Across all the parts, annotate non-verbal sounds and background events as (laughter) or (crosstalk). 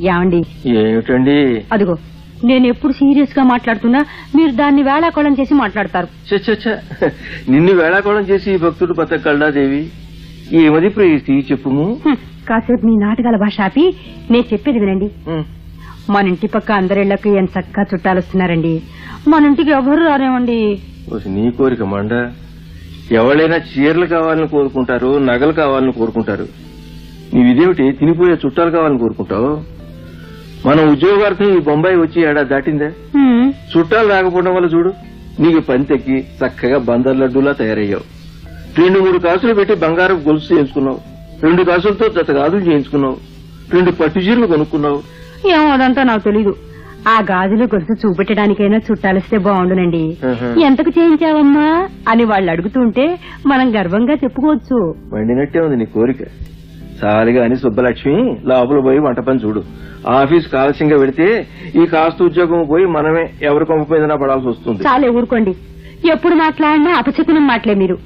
ఏమండి? ఏమిటండి? అదిగో నేను ఎప్పుడు సీరియస్గా మాట్లాడుతున్నా మీరు దాన్ని వేళాకోళం చేసి మాట్లాడతారు. నిన్ను వేళాకోళం చేసి ఈ భక్తుడు బతకల్డా దేవి? ఏమది ప్రేసి చెప్పుము? కాసేపు మీ నాటకాల భాష ఆపి నేను చెప్పేది వినండి. మన ఇంటి పక్క అందరిళ్ళకు ఎంత చక్కగా చుట్టాలు వస్తున్నారండి. మన ఇంటికి ఎవరు రారేమండి? నీ కోరిక మండ. ఎవరైనా చీరలు కావాలని కోరుకుంటారు నగలు కావాలని కోరుకుంటారు. నీవిదేమిటి? తినిపోయే చుట్టాలు కావాలని కోరుకుంటావు? మన ఉద్యోగార్థం ఈ బొంబాయి వచ్చి ఏడాది దాటిందే? చుట్టాలు రాకపోవడం వల్ల చూడు నీకు పని తగ్గి చక్కగా బందర్ లడ్డూలా తయారయ్యావు. రెండు మూడు కాసులు పెట్టి బంగారం గొలుసు చేయించుకున్నావు. రెండు కాసులతో జత గాజులు చేయించుకున్నావు. రెండు పట్టు చీరలు కొనుక్కున్నావు. ఏమో అదంతా నాకు తెలీదు. ఆ గాజులు గొలుసు చూపెట్టడానికైనా చుట్టాలిస్తే బాగుండునండి. ఎంతకు చేయించావమ్మా? అని వాళ్ళు అడుగుతుంటే మనం గర్వంగా చెప్పుకోవచ్చు. వండినట్టే ఉంది నీ కోరిక. సాలిగా అని సుబ్బలక్ష్మి లోపల పోయి వంట పని చూడు. ఆఫీస్ ఆలస్యంగా పెడితే ఈ కాస్త ఉద్యోగం పోయి మనమే ఎవరి కొంప పడాల్సి వస్తుంది. చాలే ఊరుకోండి. ఎప్పుడు మాట్లాడినా అపశకునం మాటలే మీరు.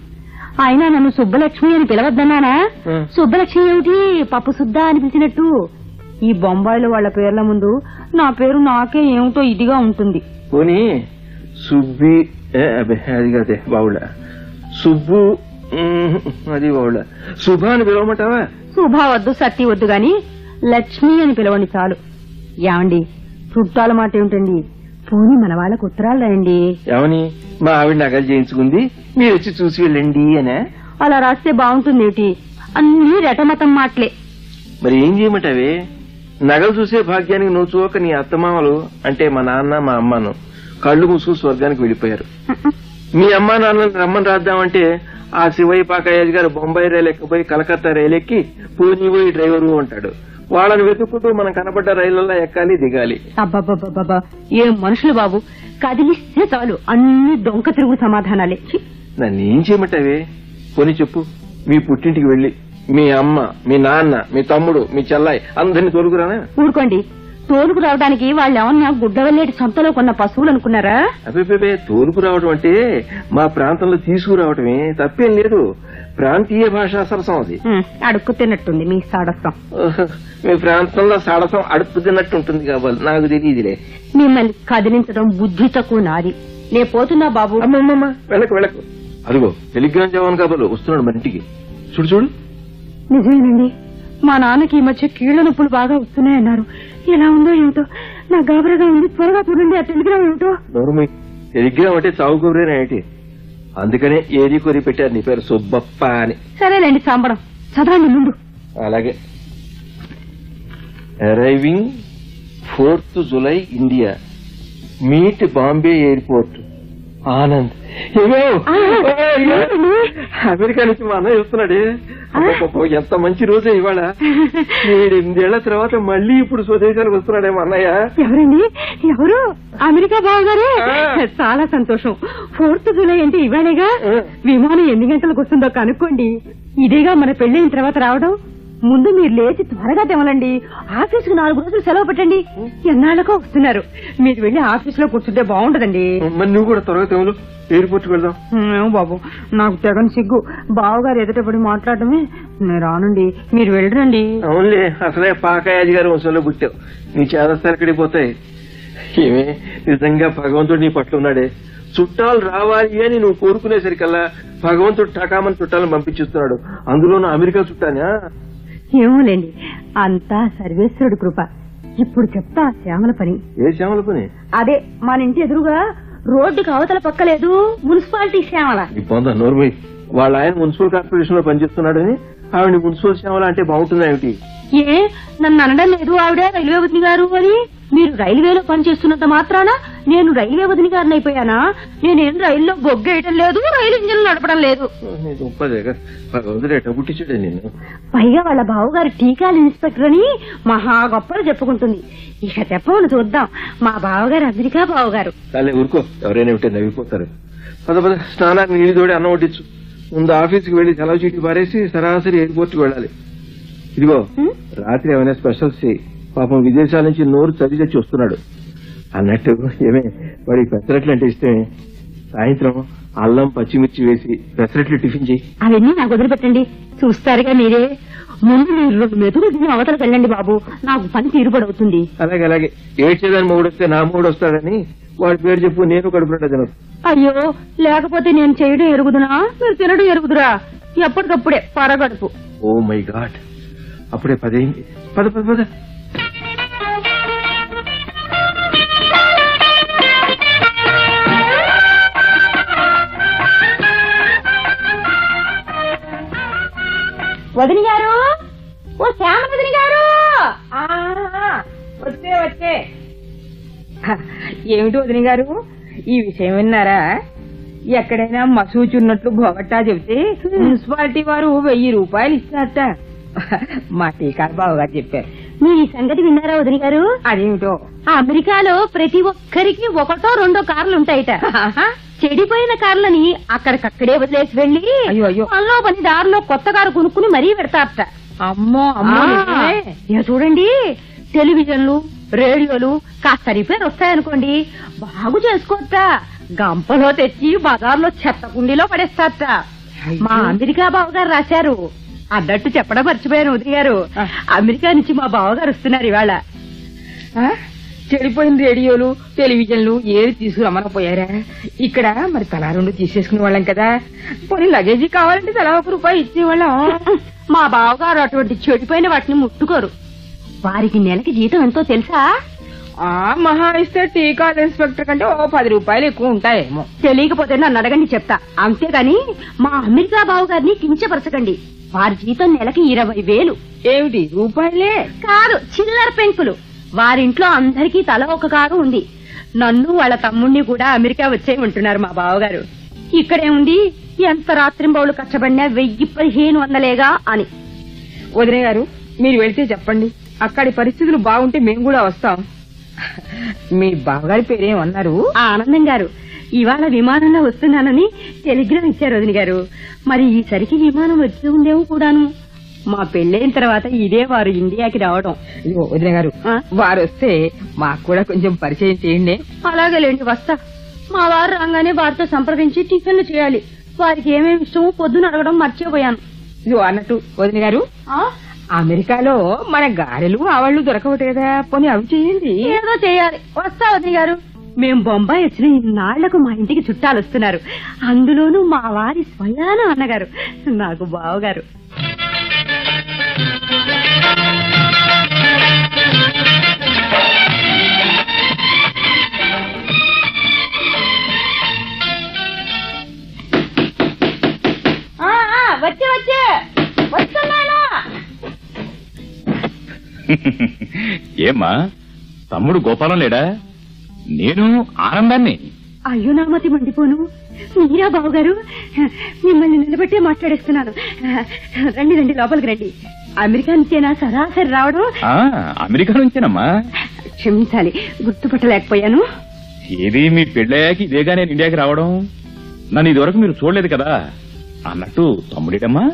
అయినా నన్ను సుబ్బలక్ష్మి అని పిలవద్దన్నానా. సుబ్బలక్ష్మి ఏమిటి? పప్పు సుద్దా అని పిలిచినట్టు. ఈ బొంబాయిలో వాళ్ళ పేర్ల ముందు నా పేరు నాకే ఏమిటో ఇదిగా ఉంటుంది. పోనీ సుబ్బి అది కాదే బావుళ సుబ్బు అది శుభ అని పిలవమంటావా? శుభా వద్దు సత్తి వద్దు గాని లక్ష్మి అని పిలవండి చాలు. ఏమండి చుట్టాల మాట ఏమిటండి? పోనీ మన వాళ్ళకు ఉత్తరాలు రాయండి. ఏమని? మా ఆవిడ నగలు చేయించుకుంది మీరు వచ్చి చూసి వెళ్ళండి అనే? అలా రాస్తే బాగుంటుంది ఏమిటి? అన్ని రెటమతం మాటలే. మరి ఏం చేయమంటావే? నగలు చూసే భాగ్యానికి నువ్వు చూక నీ అత్తమామలు అంటే మా నాన్న మా అమ్మను కళ్ళు మూసుకు స్వర్గానికి వెళ్ళిపోయారు. మీ అమ్మా నాన్నని రమ్మని రాద్దామంటే ఆ శివయ్య పాకయ్య గారు బొంబాయి రైలు ఎక్కిపోయి కలకత్తా రైలు ఎక్కి పూని పోయి డ్రైవరు అంటాడు. వాళ్ళని వెతుక్కుంటూ మనం కనబడ్డ రైళ్ళలో ఎక్కాలి దిగాలి. అబ్బబ్బబ్బబ్బా ఏం మనుషులు బాబు? కదిలిస్తే చాలు అన్ని డొంక తిరుగు సమాధానాలే! నన్ను ఏం చేయమంటావే? కొని చెప్పు మీ పుట్టింటికి వెళ్ళి మీ అమ్మ మీ నాన్న మీ తమ్ముడు మీ చెల్లాయి అందరిని తోలుకురానా? ఊరుకోండి. తోలుకు రావడానికి వాళ్ళు ఏమన్నా గుడ్డవల్లేటి సొంతలో కొన్న పశువులు అనుకున్నారా? అబ్బే తోలుకు రావడం అంటే మా ప్రాంతంలో తీసుకురావటమే తప్పేం లేదు. ప్రాంతీయ భాషా సరసం అది అడుక్కు తిన్నట్టుంది మీ సాడస్తం ఓహ్, మీ ప్రాంతంలో సడసం అడుపు తిన్నట్టు ఉంటుంది కాబట్టి నాకు తెలియదులే మిమ్మల్ని కదిలించడం బుద్ధి తక్కువ నాది. నే పోతున్నా బాబు. అమ్మమ్మమ్మ వెళ్ళకు వెళ్ళకు. అదిగో టెలిగ్రామ్ జవాన్ కాబోలు వస్తున్నాడు మన ఇంటికి. చూడు చూడు. నిజమేనండి. మా నాన్నకి ఈ మధ్య కీళ్ళ నొప్పులు బాగా వస్తున్నాయన్నారు. ఎలా ఉందో ఏమిటో? నా గాబరగా ఉంది త్వరగా చూడండి ఆ టెలిగ్రామ్ ఏమిటో? నోరుమి టెలిగ్రామ్ అంటే చావు కబురేనా ఏంటి? అందుకనే ఏది కొరి పెట్టారు నీ పేరు సుబ్బప్ప అని. సరేలేండి సాంబడం. చదవండి ముందు. అలాగే. Arriving fourth July India meet Bombay airport Anand? America నుంచి మా అన్నయ్య వస్తున్నాడే. ఎంత మంచి రోజే ఇవాళ. ఏడెనిమిదేళ్ళ తర్వాత మళ్ళీ ఇప్పుడు స్వదేశానికి వస్తున్నాడే మా అన్నయ్య. ఎవరండి? ఎవరు? అమెరికా బావగారే. చాలా సంతోషం. ఫోర్త్ జూలై అంటే ఇవాళేగా. విమానం ఎన్ని గంటలకు వస్తుందో కనుక్కోండి. ఇదేగా మన పెళ్ళైన తర్వాత రావడం? ముందు మీరు లేచి త్వరగా తెమలండి. ఆఫీసుకు నాలుగు రోజులు సెలవు పెట్టండి. ఎన్నాళ్ళకో వస్తున్నారు. మీరు వెళ్ళి ఆఫీసులో కూర్చుంటే బాగుంటదండి. మరి నువ్వు కూడా త్వరగా తెములు. ఎయిర్పోర్ట్కి వెళ్దాం బాబు. నాకు తెగని సిగ్గు. బావగారు ఎదుటపడి మాట్లాడటమే నేను రానండి. మీరు వెళ్ళరండి. అవునులే అసలే పాకాయాజీ గారి వంశంలో పుట్టావు. నీ చేదస్తాలు ఎక్కడికి పోతాయి. ఏమే నిజంగా భగవంతుడు నీ పట్ల ఉన్నాడే. చుట్టాలు రావాలి అని నువ్వు కోరుకునేసరికల్లా భగవంతుడు టకామని చుట్టాలను పంపించిస్తున్నాడు అందులోనూ అమెరికా చుట్టానా? ఏమోలేండి. అంతా సర్వేశ్వరుడి కృప. ఇప్పుడు చెప్తా శ్యామల పని. ఏ శ్యామల పని? అదే మన ఇంటి ఎదురుగా రోడ్డుకి అవతల పక్క లేదు మున్సిపాలిటీ శ్యామల. వాళ్ళ ఆయన మున్సిపల్ కార్పొరేషన్లో పనిచేస్తున్నాడని ఆవిడ మున్సిపల్ శ్యామల అంటే బాగుంటుందా ఏమిటి? ఏ నన్ను అనడం లేదు ఆవిడ రైల్వే వదిని గారు అని. మీరు రైల్వేలో పనిచేస్తున్నంత మాత్రాన నేను రైల్వే వదిని గారిని అయిపోయానా? నేనేం రైల్లో బొగ్గేయటం లేదు రైలు ఇంజిన్ నడపడం లేదు. పైగా వాళ్ళ బావగారు టీకాల ఇన్స్పెక్టర్ అని మహా గొప్పలు చెప్పుకుంటుంది. ఇక చెప్పమని చూద్దాం. మా బావగారు అమెరికా బావగారు. ఊరుకో. ఎవరైనా ఉంటే నవ్విపోతారు. పద పద స్నానానికి నీళ్ళు తోడి అన్నం వడ్డించు. ముందు ఆఫీస్కి వెళ్ళి సెలవు చీటి పారేసి సరాసరి ఎయిర్పోర్ట్కి వెళ్ళాలి. ఇదిగో? రాత్రి ఏమైనా స్పెషల్స్ పాపం విదేశాల నుంచి నోరు చది చచ్చి వస్తున్నాడు. అన్నట్టు ఏమే వాడికి పెసరట్లు అంటే ఇష్టమే. సాయంత్రం అల్లం పచ్చిమిర్చి వేసి పెసరట్లు టిఫిన్ చేయి. అవన్నీ నాకు వదిలిపెట్టండి. చూస్తారుగా మీరే. ముందు మీరు తిని అవతలకు వెళ్ళండి బాబు. నాకు పని తీరుబడవుతుంది అలాగే అలాగే. ఏడ్చేదాని మూడు వస్తే నా మూడు వస్తాడని వాడి పేరు చెప్పు నేను కడుపునట్టు తినదు అయ్యో లేకపోతే నేను చేయడం ఎరుగుదునా? మీరు తినడం ఎరుగుదురా? ఎప్పటికప్పుడే పరగడుపు. Oh my God. అప్పుడే పదైంది? పద పద పద. వదిన గారు! ఓ శ్యామ వదిన గారు వచ్చే వచ్చే ఏమిటి వదిన గారు? ఈ విషయం విన్నారా? ఎక్కడైనా మసూచున్నట్లు భోగట్టా చెబితే మున్సిపాలిటీ వారు వెయ్యి రూపాయలు ఇస్తారట. మా టీకాలు బావగారు చెప్పారు. మీరు ఈ సంగతి విన్నారా వదిన గారు? అదేమిటో? అమెరికాలో ప్రతి ఒక్కరికి ఒకటో రెండో కార్లు ఉంటాయిట. చెడిపోయిన కార్లని అక్కడికక్కడే వదిలేసి వెళ్ళి అయ్యో, అయ్యో. పనిలో పని దారిలో కొత్త కారు కొనుక్కుని మరీ పెడతారట. అమ్మో అమ్మో. ఇక చూడండి టెలివిజన్లు రేడియోలు కాస్త రిపేర్ వస్తాయనుకోండి బాగు చేసుకోవచ్చ. గంపలో తెచ్చి బజార్లో చెత్త కుండీలో పడేస్తారట. మా అమెరికా బావగారు రాశారు. అన్నట్టు చెప్పడం మర్చిపోయాను ఉదయ్ గారు. అమెరికా నుంచి మా బావగారు వస్తున్నారు ఇవాళ? చెడిపోయిన రేడియోలు టెలివిజన్లు ఏది తీసుకురమ్మనపోయారా ఇక్కడ మరి తలా రెండు తీసేసుకునే వాళ్ళం కదా. పోనీ లగేజీ కావాలంటే తలా ఒక రూపాయి ఇచ్చేవాళ్ళం. (laughs) మా బావగారు అటువంటి చెడిపోయిన వాటిని ముట్టుకోరు. వారికి నెలకి జీతం ఎంతో తెలుసా? ఆ మహా ఇస్తే టీకా ఇన్స్పెక్టర్ కంటే ఓ పది రూపాయలు ఎక్కువ ఉంటాయేమో. తెలియకపోతే నన్ను అడగండి చెప్తా. అంతేగాని మా అమెరికా బావగారిని కించపరచకండి. వారి జీతం నెలకి ఇరవై వేలు. ఏమిటి రూపాయలే? కాదు చిల్లర పెంకులు. వారింట్లో అందరికీ తల ఒక కారు ఉంది. నన్ను వాళ్ళ తమ్ముణ్ణి కూడా అమెరికా వచ్చేయమంటున్నారు మా బావగారు. ఇక్కడే ఉంది ఎంత రాత్రింబౌలు కష్టపడినా వెయ్యి పదిహేను వందలేగా అని. వదిలే గారు మీరు వెళ్తే చెప్పండి. అక్కడి పరిస్థితులు బాగుంటే మేము కూడా వస్తాం. మీ బావగారి పేరేమన్నారు ఆనందం గారు ఇవాళ విమానంలో వస్తున్నానని టెలిగ్రామ్ ఇచ్చారు వదిన గారు. మరి ఈసరికి విమానం వచ్చి ఉందేమో కూడాను. మా పెళ్ళైన తర్వాత ఇదే వారు ఇండియాకి రావడం. ఇదిగో వదిలే గారు ఆ? వారు వస్తే మాకు కూడా కొంచెం పరిచయం చేయండి. అలాగేలేండి వస్తా. మా వారు రాగానే వారితో సంప్రదించి టిఫిన్లు చేయాలి. వారికి ఏమేమి ఇష్టమో పొద్దున అడగడం మర్చిపోయాను. ఇదిగో అన్నట్టు వదిన గారు అమెరికాలో మన గారెలు ఆవాళ్ళు దొరకవట కదా పోనీ అవి చేయండి. ఏదో చేయాలి. వస్తా వదిన గారు. మేం బొంబాయి వచ్చిన ఇన్నాళ్ళకు మా ఇంటికి చుట్టాలు వస్తున్నారు అందులోనూ మా వారి స్వయాన అన్నగారు నాకు బావగారు. వచ్చే వచ్చే. వస్తున్నాను? ఏమ్మా తమ్ముడు గోపాలం లేడా? నేను ఆనందాన్ని. అయ్యో నామతి మండిపోను. మీరా బావగారు మిమ్మల్ని నిలబెట్టే మాట్లాడేస్తున్నాను. రండి రండి లోపలికి రండి. అమెరికా నుంచేనా సరాసరి రావడం? ఆ అమెరికా నుంచేనమ్మా. క్షమించాలి గుర్తుపట్టలేకపోయాను. ఏది మీ పెళ్ళయ్యాక ఇదేగా నేను ఇండియాకి రావడం? నన్ను ఇదివరకు మీరు చూడలేదు కదా. అన్నట్టు తమ్ముడేటమ్మా?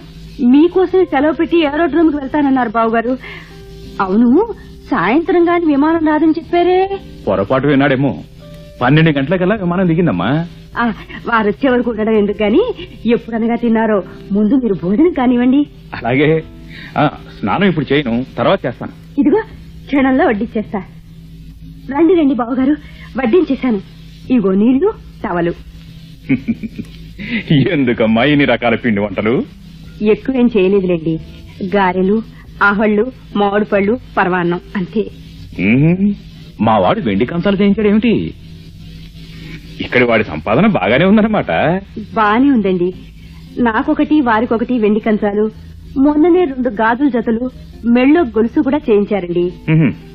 మీకోసం సెలవు పెట్టి ఏరోడ్రోమ్కి వెళ్తానన్నారు బావగారు. అవును సాయంత్రం గాని విమానం రాదని చెప్పారే. పొరపాటు విన్నాడేమో. పన్నెండు గంటలకల్లా విమానం దిగిందమ్మా. ఆ, వారు వచ్చే వరకు ఉండడం ఎందుకు గాని? ఎప్పుడనగా తిన్నారో. ముందు మీరు భోజనం కానివ్వండి. అలాగే. స్నానం ఇప్పుడు చేయను తర్వాత చేస్తాను. ఇదిగో క్షణంలో వడ్డించేస్తా రండి రండి బావగారు. వడ్డించేశాను ఇగో నీళ్ళు టవలు. (laughs) ఎందుకమ్మా ఇన్ని రకాల పిండి వంటలు? ఎక్కువేం చేయలేదులేండి. గారెలు ఆహళ్ళు మామిడి పళ్ళు పరమాన్నం అంతే. మా వాడు వెండి కంచాలు చేయించాడు ఏమిటి? ఇక్కడి వాడి సంపాదన బాగానే ఉందన్నమాట. బానే ఉందండి. నాకొకటి వారికొకటి వెండి కంచాలు మొన్ననే రెండు గాజుల జతలు మెళ్ళో గొలుసు కూడా చేయించారండి.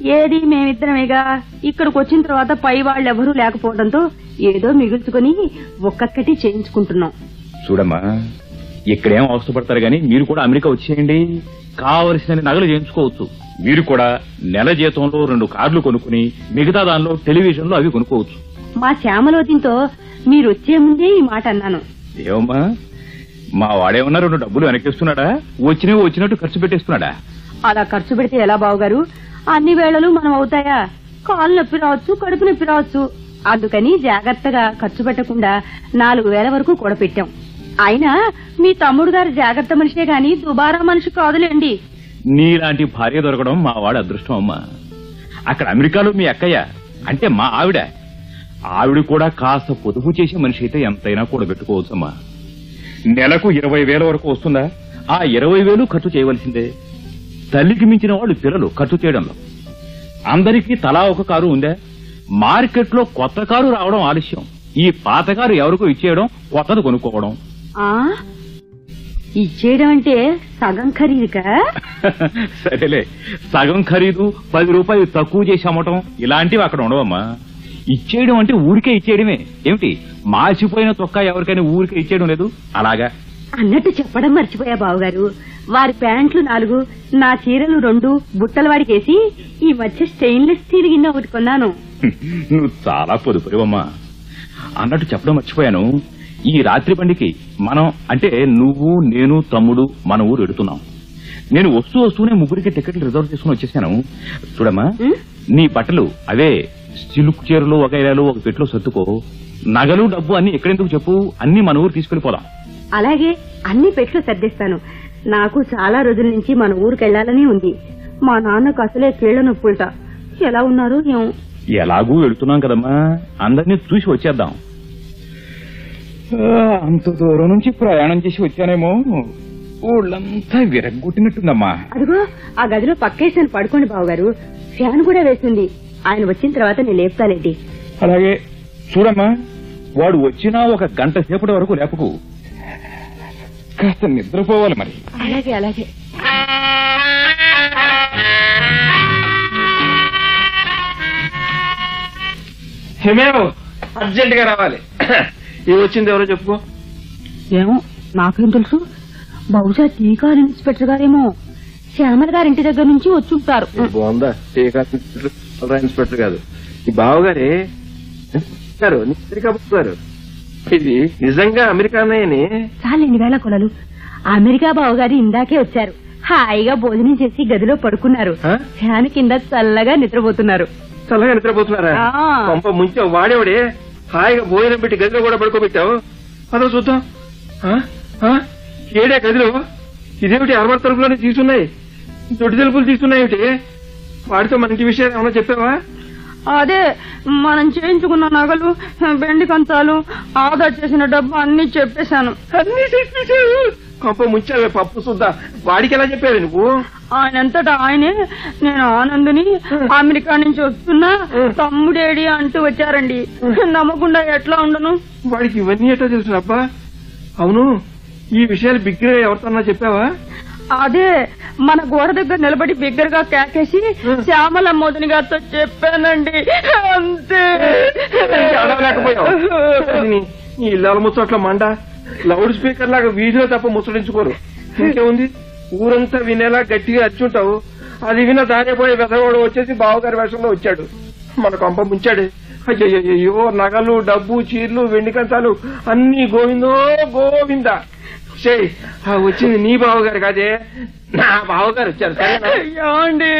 ఏది మేమిద్దరమేగా ఇక్కడికి వచ్చిన తర్వాత పై వాళ్ళెవరూ లేకపోవడంతో ఏదో మిగుల్చుకొని ఒక్కొక్కటి చేయించుకుంటున్నాం. చూడమ్మా ఇక్కడేం అవసరపడతారు గాని మీరు కూడా అమెరికా వచ్చేయండి. కావలసిన నగలు చేయించుకోవచ్చు. మీరు కూడా నెల జీతంలో రెండు కార్లు కొనుక్కుని మిగతా దానిలో టెలివిజన్లో అవి కొనుక్కోవచ్చు. మా శ్యామలోదింతో మీరు వచ్చే ముందే ఈ మాట అన్నాను. ఏమమ్మా? మా వాడేమన్నా రెండు డబ్బులు వెనక్కిస్తున్నాడా వచ్చినవి వచ్చినట్టు ఖర్చు పెట్టేస్తున్నాడా? అలా ఖర్చు పెడితే ఎలా బావుగారు? అన్ని వేళలు మనం అవుతాయా? కాలు నొప్పి రావచ్చు కడుపు నొప్పి రావచ్చు. అందుకని జాగ్రత్తగా ఖర్చు పెట్టకుండా నాలుగు వేల వరకు కూడపెట్టాం అయినా మీ తమ్ముడు గారు జాగ్రత్త మనిషే గాని దుబారా మనిషి కాదులేండి. నీలాంటి భార్య దొరకడం మా వాడి అదృష్టం అమ్మా. అక్కడ అమెరికాలో మీ అక్కయ్య అంటే మా ఆవిడ. ఆవిడ కూడా కాస్త పొదుపు చేసే మనిషి అయితే ఎంతైనా కూడా పెట్టుకోవచ్చమ్మా నెలకు ఇరవై వేల వరకు వస్తుందా? ఆ ఇరవై వేలు ఖర్చు చేయవలసిందే. తల్లికి మించిన వాళ్ళు పిల్లలు ఖర్చు చేయడంలో. అందరికీ తలా ఒక కారు ఉందా? మార్కెట్లో కొత్త కారు రావడం ఆలస్యం. ఈ పాత కారు ఎవరికో ఇచ్చేయడం కొత్తది కొనుక్కోవడం. ఆ? ఇచ్చేయడం అంటే సగం ఖరీదుకా? (laughs) సరేలే. సగం ఖరీదు పది రూపాయలు తక్కువ చేసి అమ్మటం ఇలాంటివి అక్కడ ఉండవమ్మా. ఇచ్చేయడం అంటే ఊరికే ఇచ్చేయడమే. ఏమిటి? మాసిపోయిన తొక్క ఎవరికైనా ఊరికే ఇచ్చేయడం లేదు? అలాగా? అన్నట్టు చెప్పడం మర్చిపోయా బావగారు. వారి ప్యాంట్లు నాలుగు నా చీరలు రెండు బుట్టల వాడికేసి ఈ మధ్య స్టెయిన్లెస్ స్టీల్ గిన్నె ఒకటి కొన్నాను. (laughs) నువ్వు చాలా పొదుపురివమ్మా. అన్నట్టు చెప్పడం మర్చిపోయాను. ఈ రాత్రి బండికి మనం అంటే నువ్వు నేను తమ్ముడు మన ఊరు ఎడుతున్నాం. నేను వస్తూ వస్తూనే ముగ్గురికి టికెట్లు రిజర్వ్ చేసుకుని వచ్చేసాను. చూడమ్మా? నీ బట్టలు అవే సిల్క్ చీరలు వగైరాలు ఒక పెట్లో సర్దుకో. నగలు డబ్బు అన్ని ఎక్కడెందుకు చెప్పు? అన్ని మన ఊరు తీసుకెళ్ళిపోదాం అలాగే అన్ని పెట్లు సర్దిస్తాను. నాకు చాలా రోజుల నుంచి మన ఊరికి వెళ్ళాలని ఉంది. మా నాన్నకు అసలే కీళ్ళ నొప్పులట. ఎలా ఉన్నారు ఎలాగూ వెళుతున్నాం కదమ్మా. అందరినీ చూసి వచ్చేద్దాం. అంత దూరం నుంచి ప్రయాణం చేసి వచ్చానేమో. ఊళ్ళంతా విరగ్గొట్టినట్టుందమ్మా. అదిగో ఆ గదిలో పక్కేసాను పడుకోండి బావగారు. ఫ్యాన్ కూడా వేసింది. ఆయన వచ్చిన తర్వాత నేను లేపుతాలేంటి అలాగే చూడమ్మా వాడు వచ్చినా ఒక గంట సేపటి వరకు లేపకు. కాస్త నిద్రపోవాలి మరి. అలాగే అలాగే. అర్జెంట్గా రావాలి. ఇది వచ్చింది ఎవరో చెప్పుకో. ఏమో నాకేం తెలుసు. బహుశా టీకా ఇన్స్పెక్టర్ గారేమో. శ్యామల గారి ఇంటి దగ్గర నుంచి వచ్చుంటారు బాగుందా? టీకా అల్రా ఇన్స్పెక్టర్ కాదు ఈ బావగారే గారు గారు. ఇది నిజంగా అమెరికానే చాలండి వేళ కొలలు అమెరికా బావగారు ఇందాకే వచ్చారు. హాయిగా భోజనం చేసి గదిలో పడుకున్నారు? ఫ్యాన్ కింద చల్లగా నిద్రపోతున్నారు. చల్లగా నిద్రపోతున్నారా. పంప ముంచావు వాడేవాడే. హాయిగా భోజనం పెట్టి గదిలో కూడా పడుకోబెట్టావు. అదో చూద్దాం? ఏడే గదిలో? ఇదేమిటి అరవై తలుపులోనే తీసున్నాయి? దొడ్డి తలుపులు తీసున్నాయి ఏమిటి? వాడితో మన ఇంటి విషయాలు ఏమన్నా చెప్పావా? అదే మనం చేయించుకున్న నగలు బెండి కంచాలు ఆదా చేసిన డబ్బు అన్ని చెప్పేశాను. అన్ని చెప్పేశావు? కొంప ముంచావే పప్పు సుద్దా. వాడికి ఎలా చెప్పావు నువ్వు? ఆయన అంతటా ఆయనే? నేను ఆనందుని అమెరికా నుంచి వస్తున్నా తమ్ముడేడి అంటూ వచ్చారండి. నమ్మకుండా ఎట్లా ఉండను? వాడికి ఇవన్నీ ఎట్లా తెలుసు అబ్బా? అవును ఈ విషయాలు బిగ్గిగా ఎవరితోన్నా చెప్పావా? అదే మన గోడ దగ్గర నిలబడి బిగ్గరగా కేకేసి శ్యామల మోదిని గారితో చెప్పానండి. అంతే. ఇళ్ళ ముచ్చట్ల మండ లౌడ్ స్పీకర్ లాగా వీధిలో తప్ప ముచ్చడించుకోరు ఇంకేముంది? ఊరంతా వినేలా గట్టిగా అచ్చుంటావు. అది విన దానిపోయే వెదవాడు వచ్చేసి బావగారి వేషంలో వచ్చాడు. మన కొంప ముంచాడు. అయ్యో నగలు డబ్బు చీరలు వెండి కంచాలు అన్ని గోవిందో గోవింద. చేయి ఆ వచ్చింది నీ బావగారు కాదే. నా బావగారు వచ్చారు. ఏమండి?